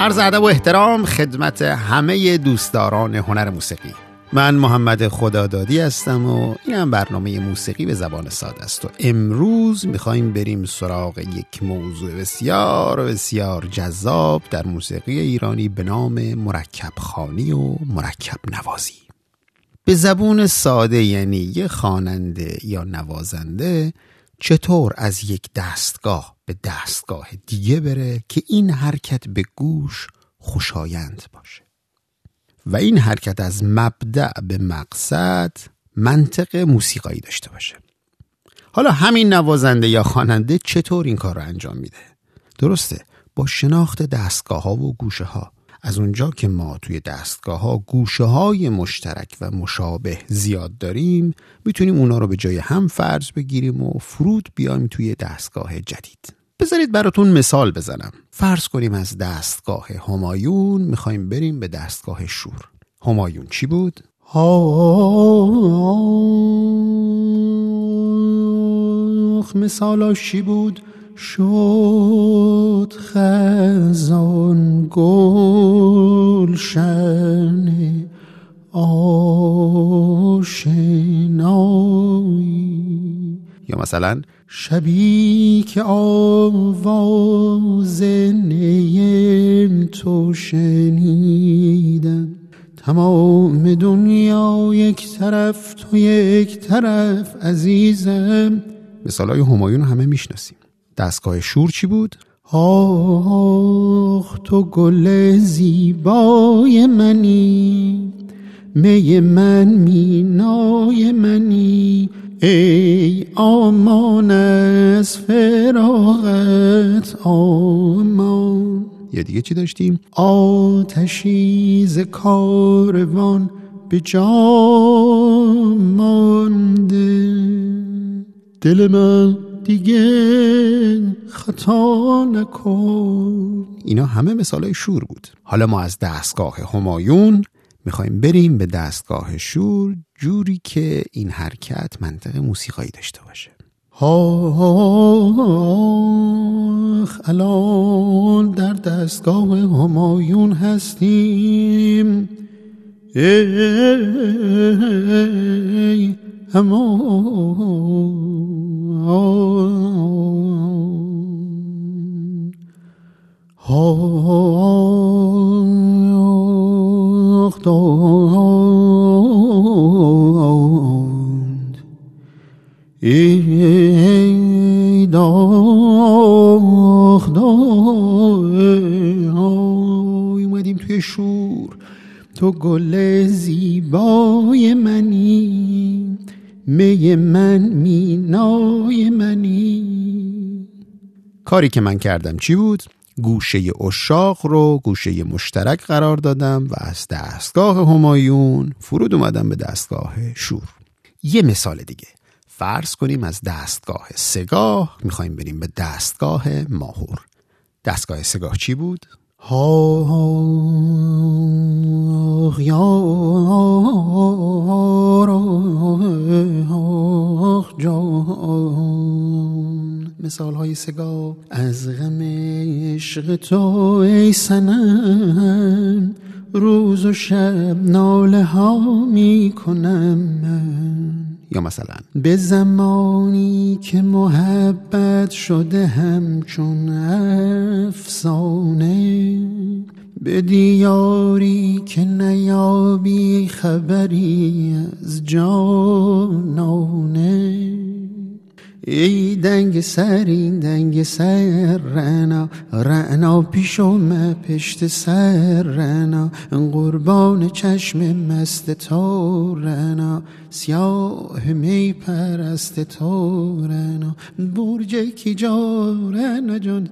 عرض ادب و احترام خدمت همه دوستداران هنر موسیقی. من محمد خدادادی هستم و این هم برنامه موسیقی به زبان ساده است. و امروز می‌خوایم بریم سراغ یک موضوع بسیار بسیار جذاب در موسیقی ایرانی به نام مرکب خانی و مرکب نوازی به زبون ساده یعنی یه خواننده یا نوازنده چطور از یک دستگاه به دستگاه دیگه بره که این حرکت به گوش خوشایند باشه؟ و این حرکت از مبدع به مقصد منطق موسیقایی داشته باشه. حالا همین نوازنده یا خواننده چطور این کار رو انجام میده؟ درسته با شناخت دستگاه ها و گوشه ها از اونجا که ما توی دستگاه ها گوشه های مشترک و مشابه زیاد داریم می‌تونیم اونا رو به جای هم فرض بگیریم و فرود بیایم توی دستگاه جدید بذارید براتون مثال بزنم فرض کنیم از دستگاه همایون می‌خوایم بریم به دستگاه شور همایون چی بود؟ آخ مثالاش چی بود؟ شد خزان گلشن آشنایی. یا مثلا شبی که آواز نیم تو شنیدم. تمام دنیا یک طرف تو یک طرف عزیزم. مثال های همایون همه می‌شناسیم. دستگاه شور چی بود؟ آخ تو گل زیبای منی می من مینای منی ای آمان از فراغت آمان یا دیگه چی داشتیم؟ آتشی ز کاروان به جا مانده دل من دیگه خطا نکن اینا همه مثال شور بود حالا ما از دستگاه همایون می‌خوایم بریم به دستگاه شور جوری که این حرکت منطق موسیقایی داشته باشه آخ الان در دستگاه همایون هستیم ای داند ای داخ اومدیم توی شور. تو گل زیبای می من مینای منی. کاری که من کردم چی بود؟ گوشه اشاق رو گوشه مشترک قرار دادم و از دستگاه همایون فرود اومدم به دستگاه شور. یه مثال دیگه. فرض کنیم از دستگاه سگاه می‌خوایم بریم به دستگاه ماهور. دستگاه سگاه چی بود؟ آخ آخ مثال های سگاه از غم عشق تو ای سنم روز و شب ناله ها می کنم من. یا مثلا؟ به زمانی که محبت شده همچون افسانه. به دیاری که نیابی خبری از جانانه. ای دنگ سری دنگ سر رنا رنا پیشم پشت سر رنا قربان چشم مست تو رنا سیاه می پرست تو رنا. برج کی جا رنا جان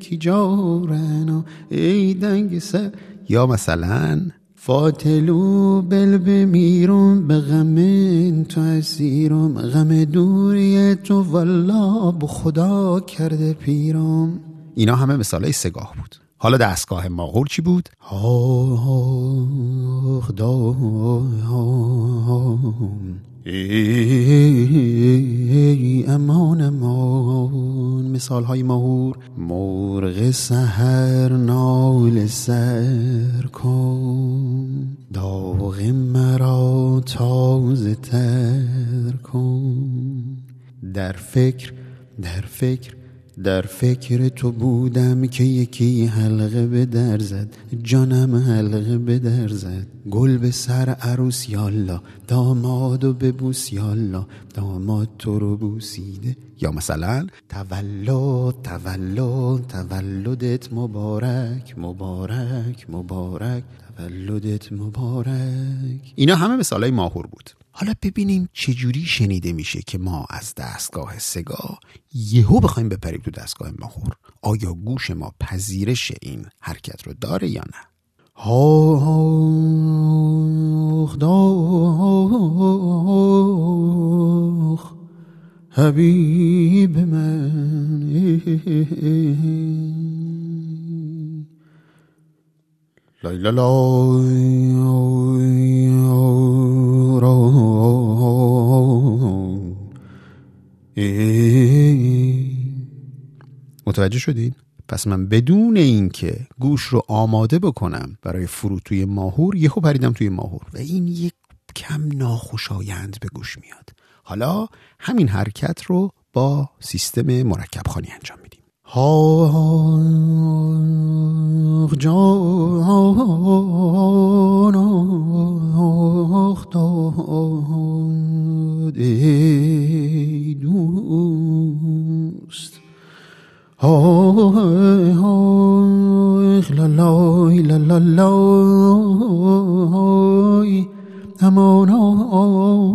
کی جا رنا. ای دنگ سر یا مثلا فاتلو بل بمیرم به غم تو اسیرم غم دوری تو والا به خدا کرده پیرم. اینا همه مثالای سگاه بود. حالا دستگاه ماغور چی بود؟ آخ ای امان امان مثال های ماهور. مرغ سهر نال سر کن. داغ مرا تازه تر کن. در فکر در فکر در فکر تو بودم که یکی حلقه به در زد جانم حلقه به در زد. گل به سر عروس یالا داماد و ببوس یالا داماد تو رو بوسیده. یا مثلا تولد تولد تولدت مبارک مبارک مبارک تولدت مبارک. اینا همه مثالای ماهور بود. حالا ببینیم چجوری شنیده میشه که ما از دستگاه سگا یهو بخوایم بپریم تو دستگاه ماهور. آیا گوش ما پذیرش این حرکت رو داره یا نه؟ هاخ داخ حبیب من. لای متوجه شدید؟ پس من بدون اینکه گوش رو آماده بکنم برای فرو توی ماهور یهو پریدم توی ماهور و این یک کم ناخوشایند به گوش میاد حالا همین حرکت رو با سیستم مرکب خانی انجام حق جان اختاد ای دوست حق لالای لالای امان آن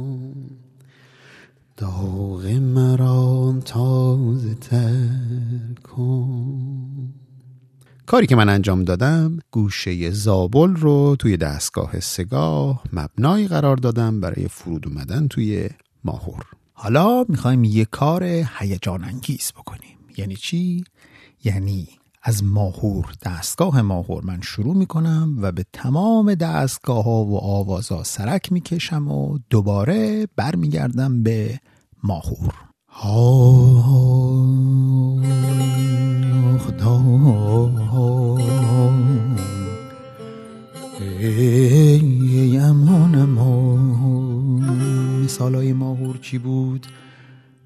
داغ مرا تازه تر کن. کاری که من انجام دادم گوشه زابل رو توی دستگاه سگاه مبنایی قرار دادم برای فرود اومدن توی ماهور. حالا می‌خوایم یه کار هیجان انگیز بکنیم. یعنی چی؟ یعنی از ماهور دستگاه ماهور من شروع می‌کنم و به تمام دستگاه ها و آوازا سرک می‌کشم و دوباره برمیگردم به ماهور. ای امان های ماهور چی بود؟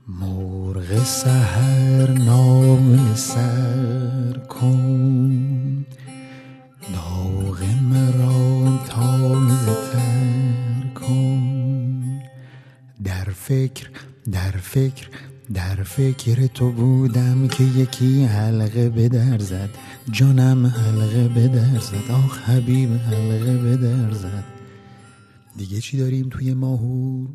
مرغ سهر نام سر. فکر در فکر تو بودم که یکی حلقه به در زد. جانم حلقه به در زد. آخ حبیب حلقه به در زد. دیگه چی داریم توی ماهور؟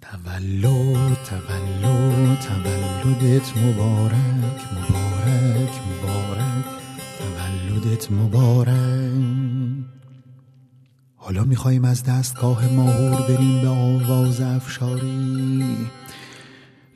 تولد تولد تولدت مبارک مبارک مبارک. تولدت مبارک. حالا می‌خوایم از دستگاه ماهور بریم به آواز افشاری.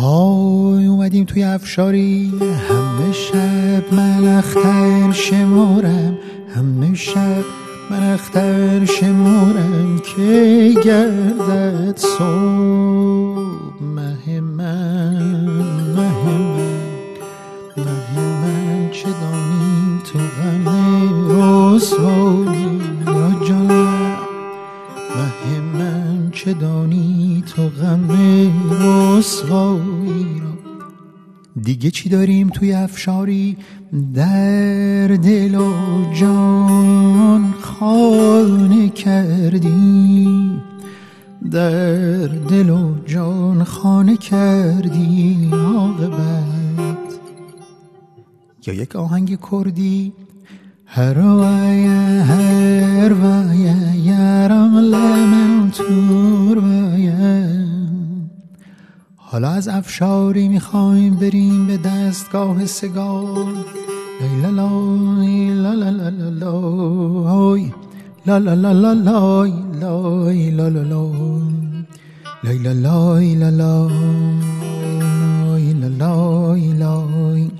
های اومدیم توی افشاری. همه شب من اختر شمارم. همه شب من اختر شمارم. که گردد صبح؟ مه من مه من مه من. چه دانی تو غم رسوایی یا جانم مه چه دانی تو غم رسوایی را؟ دیگه چی داریم توی افشاری؟ در دل و جان خانه کردی. در دل و جان خانه کردی عاقبت. یا یک آهنگ کردی؟ هر وای هر وای یارم لمن تور وای حالا از افشاری می‌خوایم بریم به دستگاه سگال لا لا لا لا لا لا لا لا لا لا لا لا لا لا لا لا لا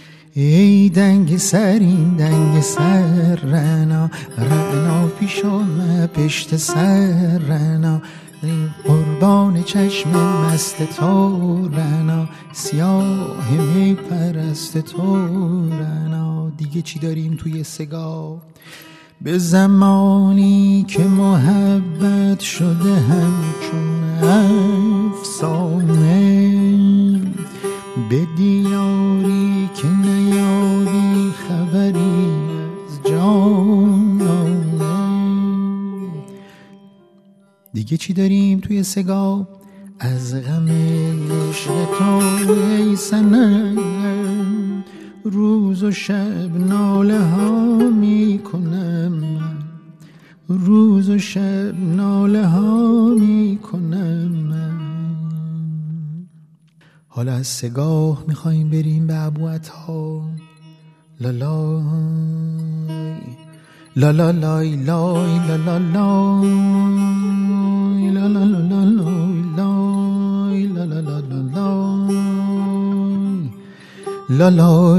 ای دنگ سر این دنگ سر رنا رنا پیشم پشت سر رنا. قربان چشم مست تو رنا. سیاه می پرست تو رنا. دیگه چی داریم توی سگا؟ به زمانی که محبت شده همچون افسانه. به دیاری دیگه چی داریم توی سگا؟ از غم عشق تو ای سنم روز و شب ناله ها می کنم روز و شب ناله ها می کنم حالا از سگاه می‌خوایم بریم به عبوت ها لالا لا لا لا لا لا لا لا لا لا لا لا لا لا لا لا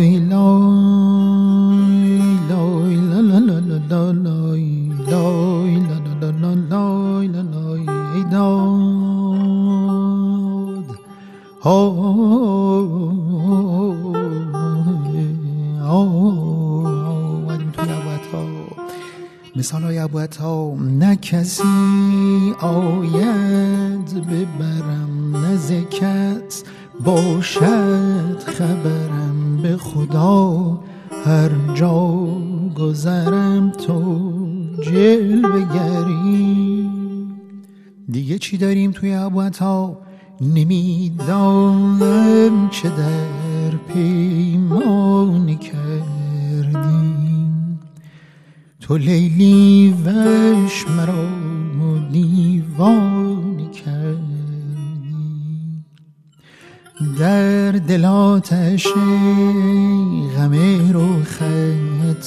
مثال کسی آید ببرم نزکت باشد خبرم. به خدا هر جا گذرم تو جلوه گری. دیگه چی داریم توی عبوت ها نمی‌دانم چه در پیمانی کردیم تو لیلی وش مرا دیوانه کردی. در دل آتش غم رو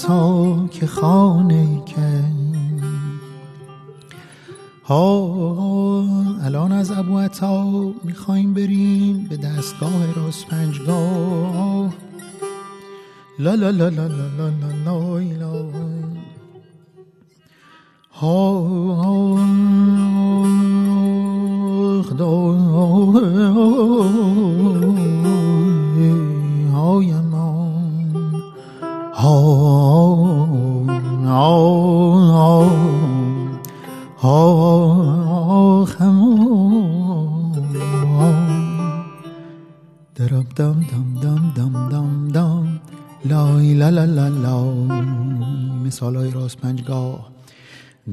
تا که خانه کرد ها الان از ابو عطا می‌خوایم بریم به دستگاه راست پنجگاه. لا لا لا لا لا لا, لا. Home.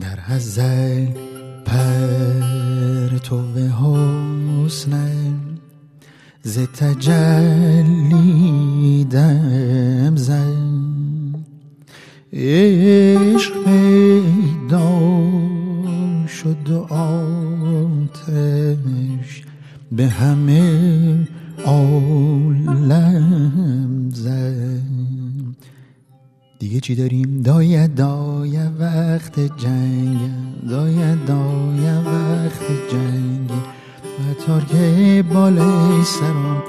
در هزل پر تو حسن ز تجلی دم زن. عشق پیدا شد و آتش به همه عالم دیگه چی داریم؟ دایه دایه وقت جنگ. دایه دایه وقت جنگ. و تارک بالای سرم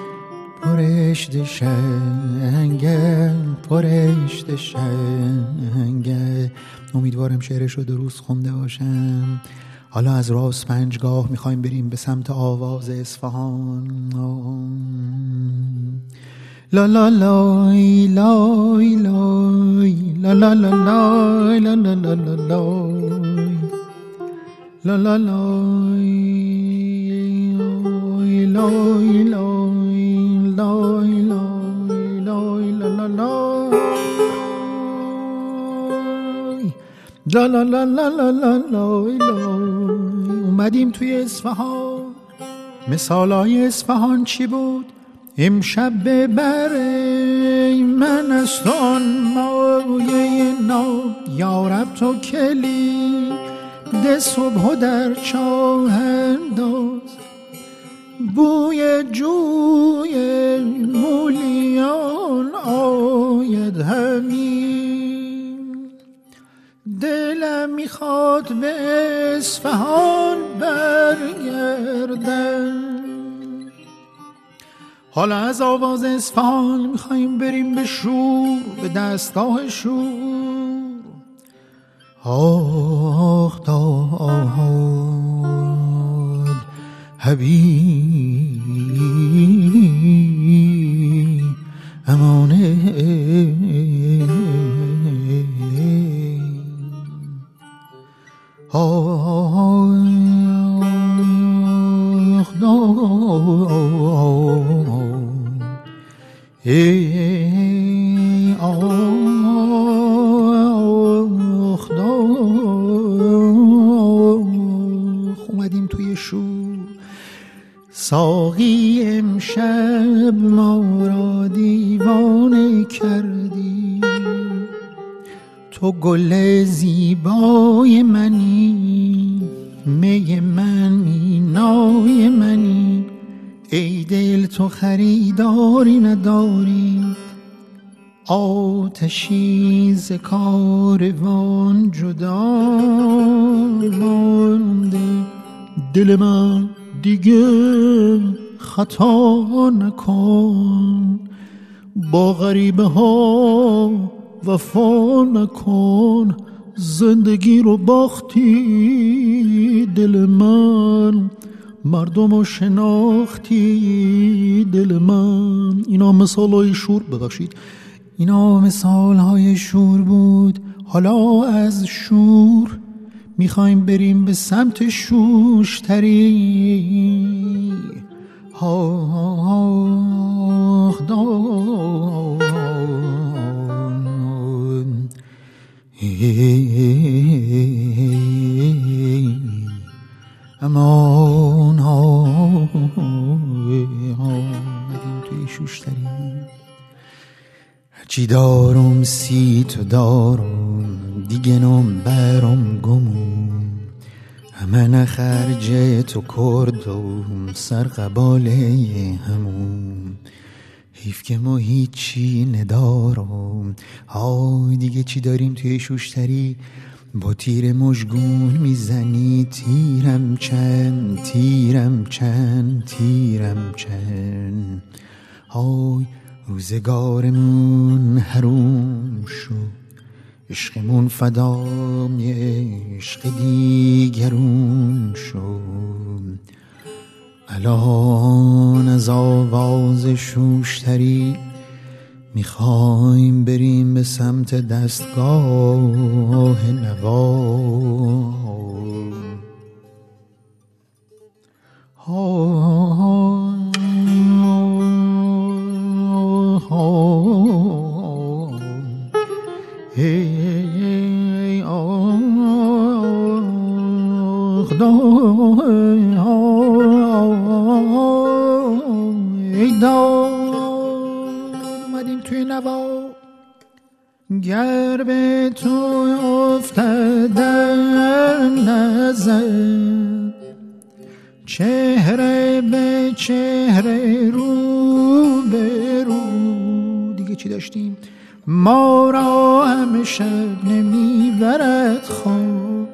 پرشت شنگل پرشت شنگل امیدوارم شعرش رو درست خونده باشم. حالا از راست پنجگاه می‌خوایم بریم به سمت آواز اصفهان. لا لا لا لا لا لا لا لا لا لا لا لا لا لا لا لا لا لا اومدیم توی اصفهان مثالای اصفهان چی بود امشب ببر من است آن مایه نام یارب تو کلی ده صبح در چاه انداز بوی جوی مولیان آید همین. دلم می‌خواد به اصفهان برگردم. حالا از آواز اصفهان می‌خوایم بریم به شور به دستگاه شور آخ داد حبیب گل زیبای منی می من مینای منی. ای دل تو خریداری نداری آتشی ز کاروان جدا مانده. دل من دیگه خطا نکن با غریبه ها وفا نکن زندگی رو باختی دل من مردم رو شناختی دل من اینا مثال های شور ببخشید اینا مثال های شور بود حالا از شور می‌خوایم بریم به سمت شوشتری آخ امان سی تو دارم دیگه نم برم گمون. همه نخرج تو کردم سر قباله همون. حیف که ما هیچی ندارم های دیگه چی داریم توی شوشتری؟ با تیر مشگون می‌زنی تیرم چند تیرم چند تیرم چند. های روزگارمون حروم شد. عشقمون فدام یه عشق دیگرون شد. الان از آواز شوشتری می‌خوایم بریم به سمت دستگاه نوا. ای آخ ای اومدیم توی نوا. گر به تو افتادن نظر چهره به چهره رو به رو. دیگه چی داشتیم؟ ما را همه شب نمی‌برد خواب.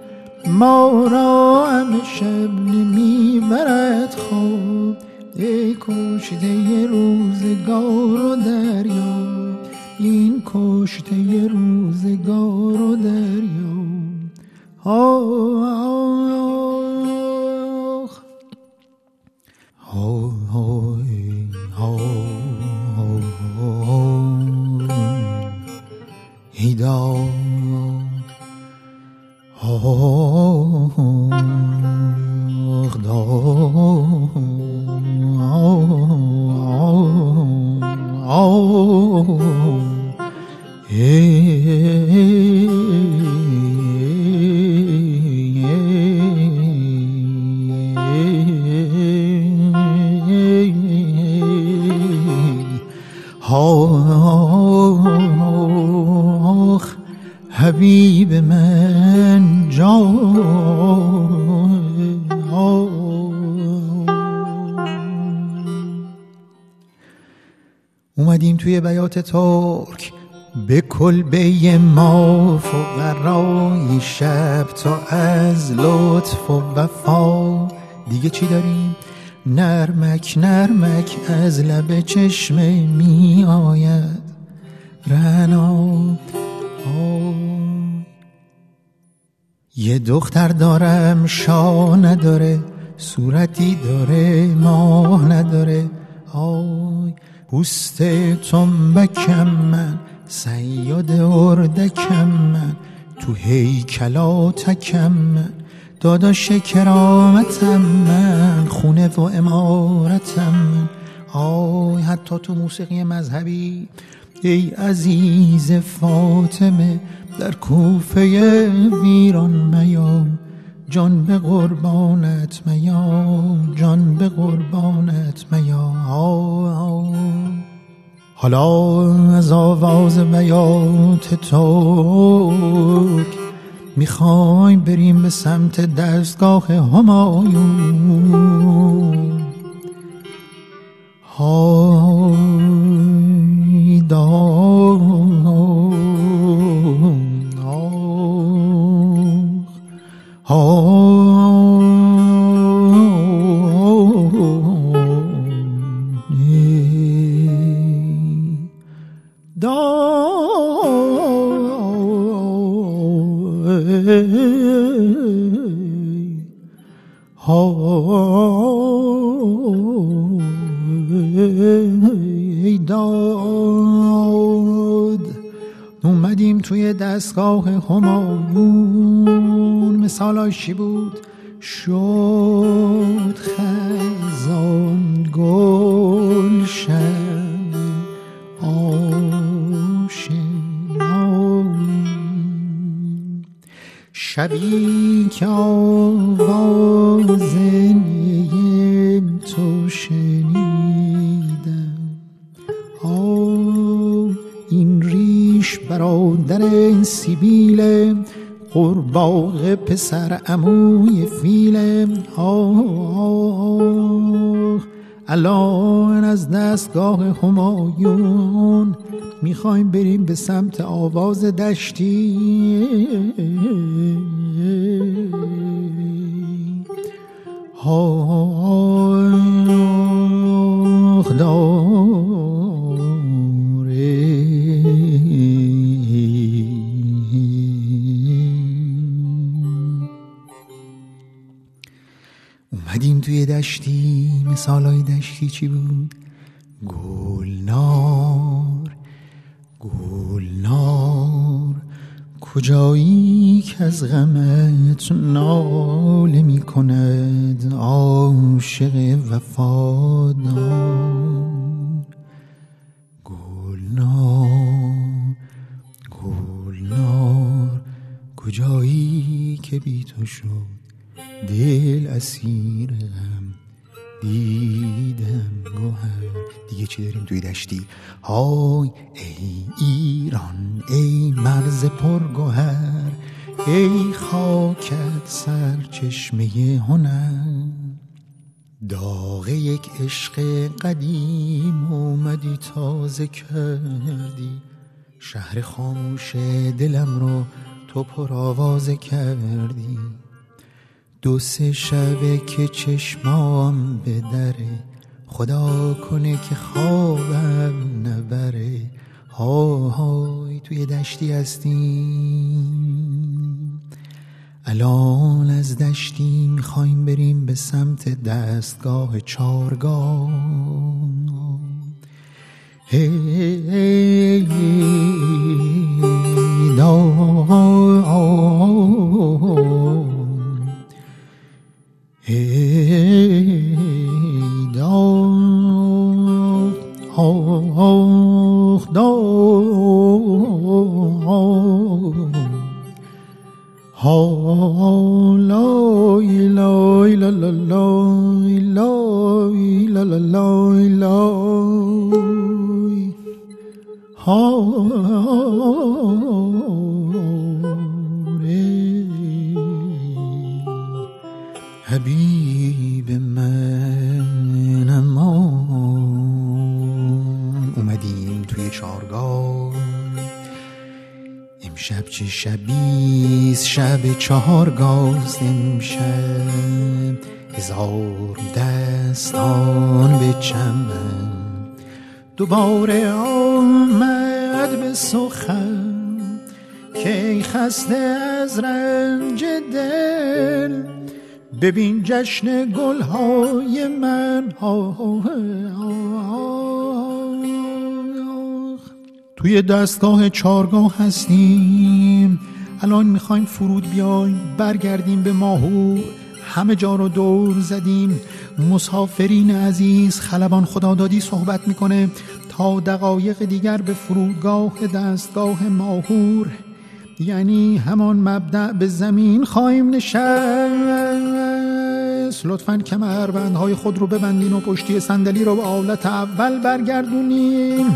ما را همه شب نمی‌برد خواب. ای کشته روزگار و دریا این کشته روزگار و دریا. حبیب توی بیات ترک به کلبه ما فقرای شب تا از لطف و وفا. دیگه چی داریم؟ نرمک نرمک از لب چشمه می آید رنا یه دختر دارم شاه نداره صورتی داره ماه نداره. آی. پوست تنبکم من سیاد اردکم من تو هیکلاتکم من. داداش کرامتم من خونه و امارتم من. آی حتی تو موسیقی مذهبی ای عزیز فاطمه در کوفه ویران میا جان به قربانت میا جان به قربانت میا. حالا از آواز بیات تو می‌خوایم بریم به سمت دستگاه همایون. های داد دستگاه همایون. مثالاش چی بود؟ شد خزان گلشن آشنایی. شبی که برادر سیبیل قرباغ پسر عموی فیل. آه الان از دستگاه همایون می‌خوایم بریم به سمت آواز دشتی. آخ دشتی مثالای دشتی چی بود؟ گلنار گلنار کجایی که از غمت ناله می کند عاشق وفادار؟ گلنار گلنار کجایی که بی تو شد دل اسیر غم؟ دیدم گوهر. دیگه چی داریم توی دشتی؟ های ای ایران ای مرز پرگوهر ای خاکت سرچشمه هنر. داغ یک عشق قدیم اومدی تازه کردی. شهر خاموش دلم رو تو پر آوازه کردی. دو سه شبه که چشمام به در خدا کنه که خوابم نبره های های توی دشتی هستیم الان از دشتی می‌خوایم بریم به سمت دستگاه چارگاه هی امشب چه شبیست؟ شب چهارگاست امشب. هزار دستان به چمن. دوباره آمد به سخن. که خسته از رنج دل. ببین جشن گلهای من. توی دستگاه چارگاه هستیم. الان می‌خوایم فرود بیایم برگردیم به ماهور همه جا رو دور زدیم. مسافرین عزیز خلبان خدادادی صحبت می‌کنه تا دقایق دیگر به فرودگاه دستگاه ماهور. یعنی همان مبدع به زمین خواهیم نشست. لطفا کمربندهای خود رو ببندین و پشتی صندلی رو به آلت اول برگردونین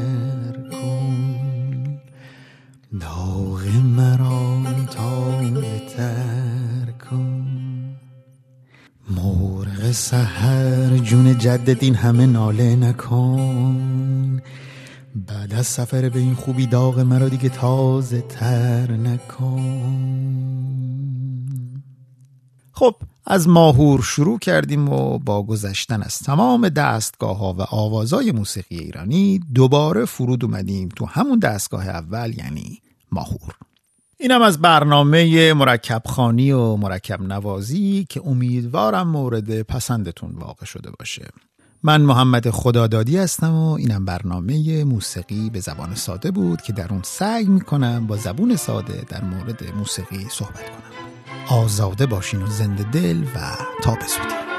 سهر جون جدت این همه ناله نکن. بعد از سفر به این خوبی داغ مرا دیگه تازه تر نکن. خب از ماهور شروع کردیم و با گذشتن از تمام دستگاه ها و آوازای موسیقی ایرانی دوباره فرود اومدیم تو همون دستگاه اول یعنی ماهور. اینم از برنامه مرکب خانی و مرکب نوازی که امیدوارم مورد پسندتون واقع شده باشه. من محمد خدادادی هستم و اینم برنامه موسیقی به زبان ساده بود که در اون سعی می‌کنم با زبون ساده در مورد موسیقی صحبت کنم. آزاده باشین و زنده دل و تا بسودیم